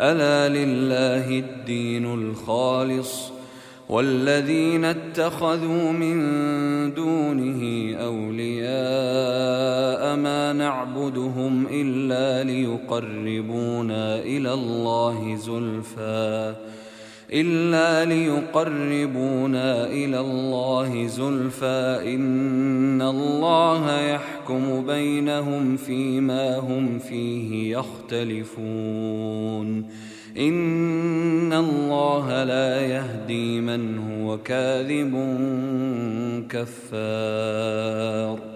ألا لله الدين الخالص والذين اتخذوا من دونه أولياء ما نعبدهم إلا ليقربونا إلى الله زلفى إلا ليقربونا إلى الله زلفى إن الله يحكم بينهم فيما هم فيه يختلفون. إن الله لا يهدي من هو كاذب كفار.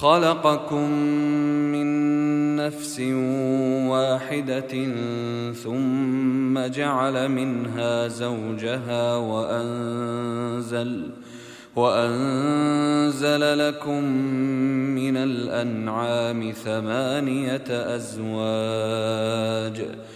خلقكم من نفس واحدة ثم جعل منها زوجها وأنزل وأنزل لكم من الأنعام ثمانية أزواج ۖ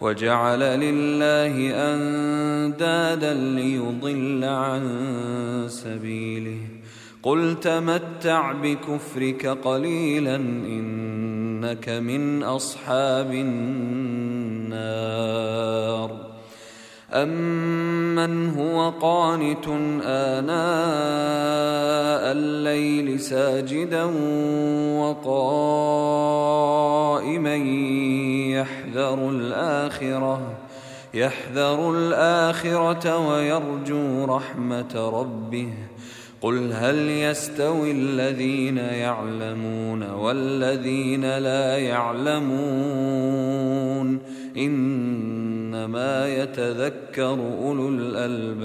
وجعل لله أندادا ليضل عن سبيله. قل تمتع بكفرك قليلا إنك من أصحاب النار. أمن هو قانت آناء الليل ساجدا وقائما يحذر الآخرة يحذر الآخرة ويرجو رحمة ربه. قل هل يستوي الذين يعلمون والذين لا يعلمون؟ إنما يتذكر أولو الألباب.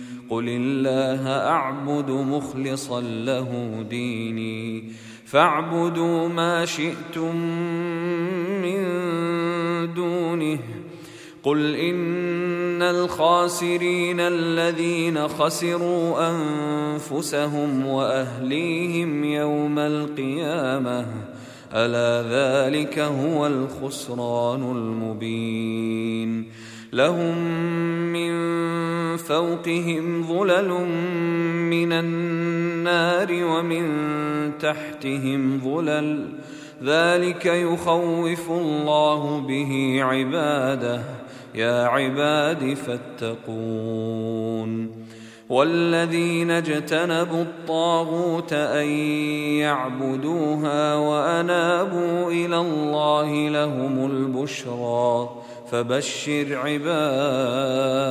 قل الله أعبد مخلصا له ديني فاعبدوا ما شئتم من دونه قل ان الخاسرين الذين خسروا انفسهم واهليهم يوم القيامه الا ذلك هو الخسران المبين لهم من فوقهم ظلل من النار ومن تحتهم ظلل. ذلك يخوف الله به عباده. يا عباد فاتقون. والذين اجتنبوا الطاغوت أن يعبدوها وأنابوا إلى الله لهم البشرى. فبشر عباد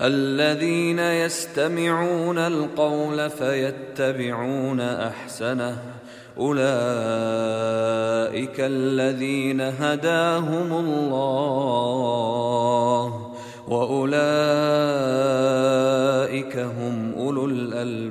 الذين يستمعون القول فيتبعون أحسنه. أولئك الذين هداهم الله وأولئك هم أولو الألباب.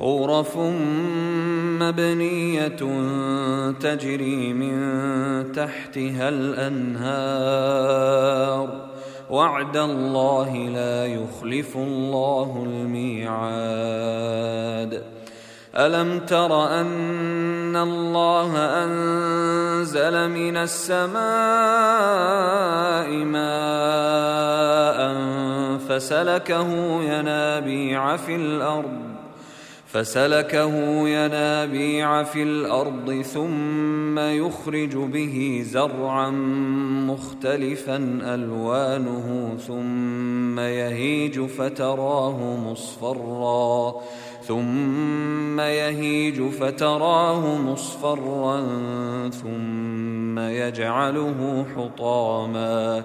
غرف مبنيه تجري من تحتها الانهار وعد الله لا يخلف الله الميعاد الم تر ان الله انزل من السماء ماء فسلكه ينابيع في الأرض فسلكه ينابيع في الأرض ثم يخرج به زرعا مختلفا ألوانه ثم يهيج فتراه مصفرا ثم يهيج فتراه مصفرا ثم يجعله حطاما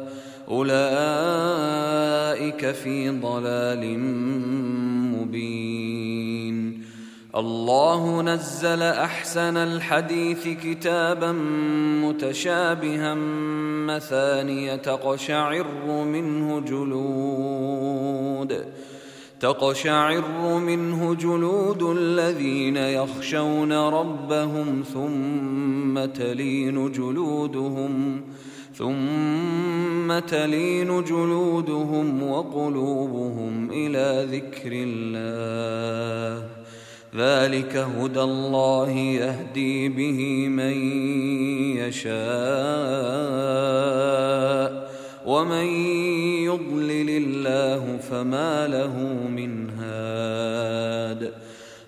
أولئك في ضلال مبين. الله نزل أحسن الحديث كتابا متشابها مثانية تقشعر منه جلود تقشعر منه جلود الذين يخشون ربهم ثم تلين جلودهم. ثم تلين جلودهم وقلوبهم إلى ذكر الله ذلك هدى الله يهدي به من يشاء ومن يضلل الله فما له من هاد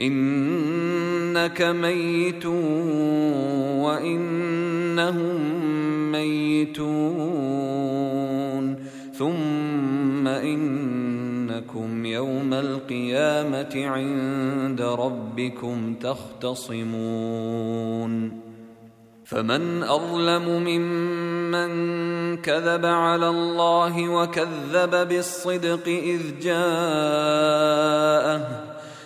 إنك ميت وإنهم ميتون ثم إنكم يوم القيامة عند ربكم تختصمون فمن أظلم ممن كذب على الله وكذب بالصدق إذ جاءه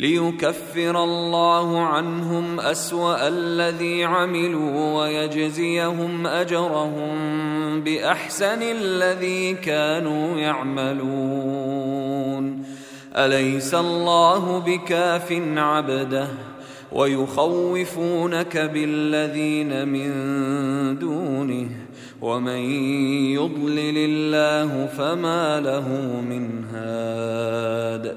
ليكفر الله عنهم أسوأ الذي عملوا ويجزيهم أجرهم بأحسن الذي كانوا يعملون. أليس الله بكاف عبده ويخوفونك بالذين من دونه؟ ومن يضلل الله فما له من هاد.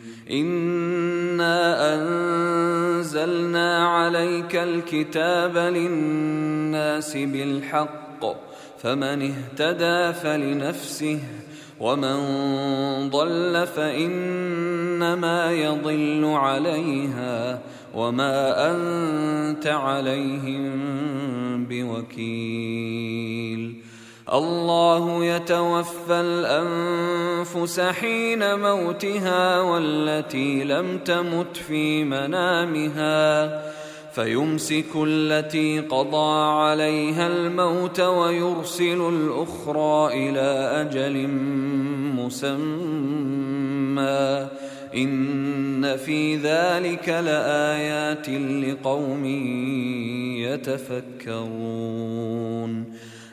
انا انزلنا عليك الكتاب للناس بالحق فمن اهتدى فلنفسه ومن ضل فانما يضل عليها وما انت عليهم بوكيل الله يتوفى الأنفس حين موتها والتي لم تمت في منامها فيمسك التي قضى عليها الموت ويرسل الأخرى إلى أجل مسمى. إن في ذلك لآيات لقوم يتفكرون.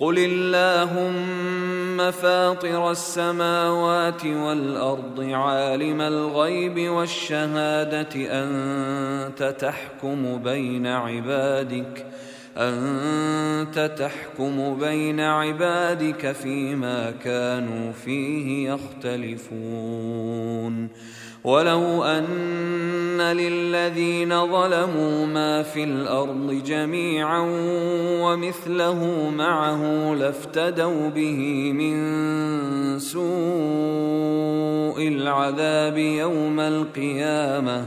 قل اللهم فاطر السماوات والارض عالم الغيب والشهاده انت تحكم بين عبادك أنت تحكم بين عبادك فيما كانوا فيه يختلفون. ولو أن للذين ظلموا ما في الأرض جميعا ومثله معه لافتدوا به من سوء العذاب يوم القيامة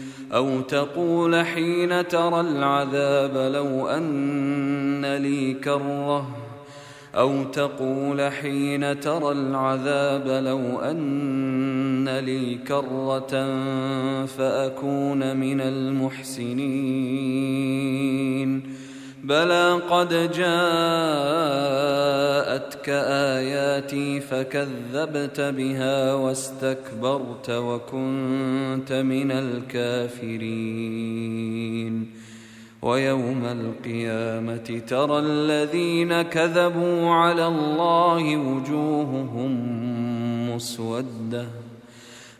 أو تقول حين ترى العذاب لو أن لي كرة أو تقول حين ترى العذاب لو أن لي كرة فأكون من المحسنين. بلى قد جاءتك آياتي فكذبت بها واستكبرت وكنت من الكافرين. ويوم القيامة ترى الذين كذبوا على الله وجوههم مسودة.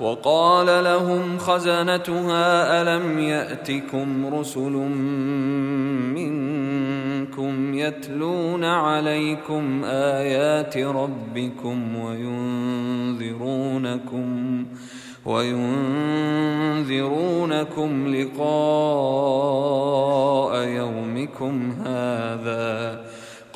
وقال لهم خزنتها ألم يأتكم رسل منكم يتلون عليكم آيات ربكم وينذرونكم وينذرونكم لقاء يومكم هذا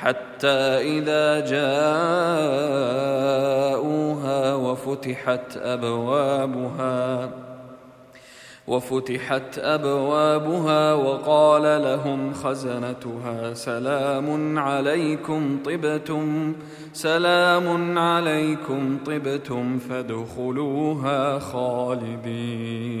حتى إذا جاءوها وفتحت أبوابها وفتحت أبوابها وقال لهم خزنتها سلام عليكم طبتم سلام عليكم طبتم فادخلوها خالدين.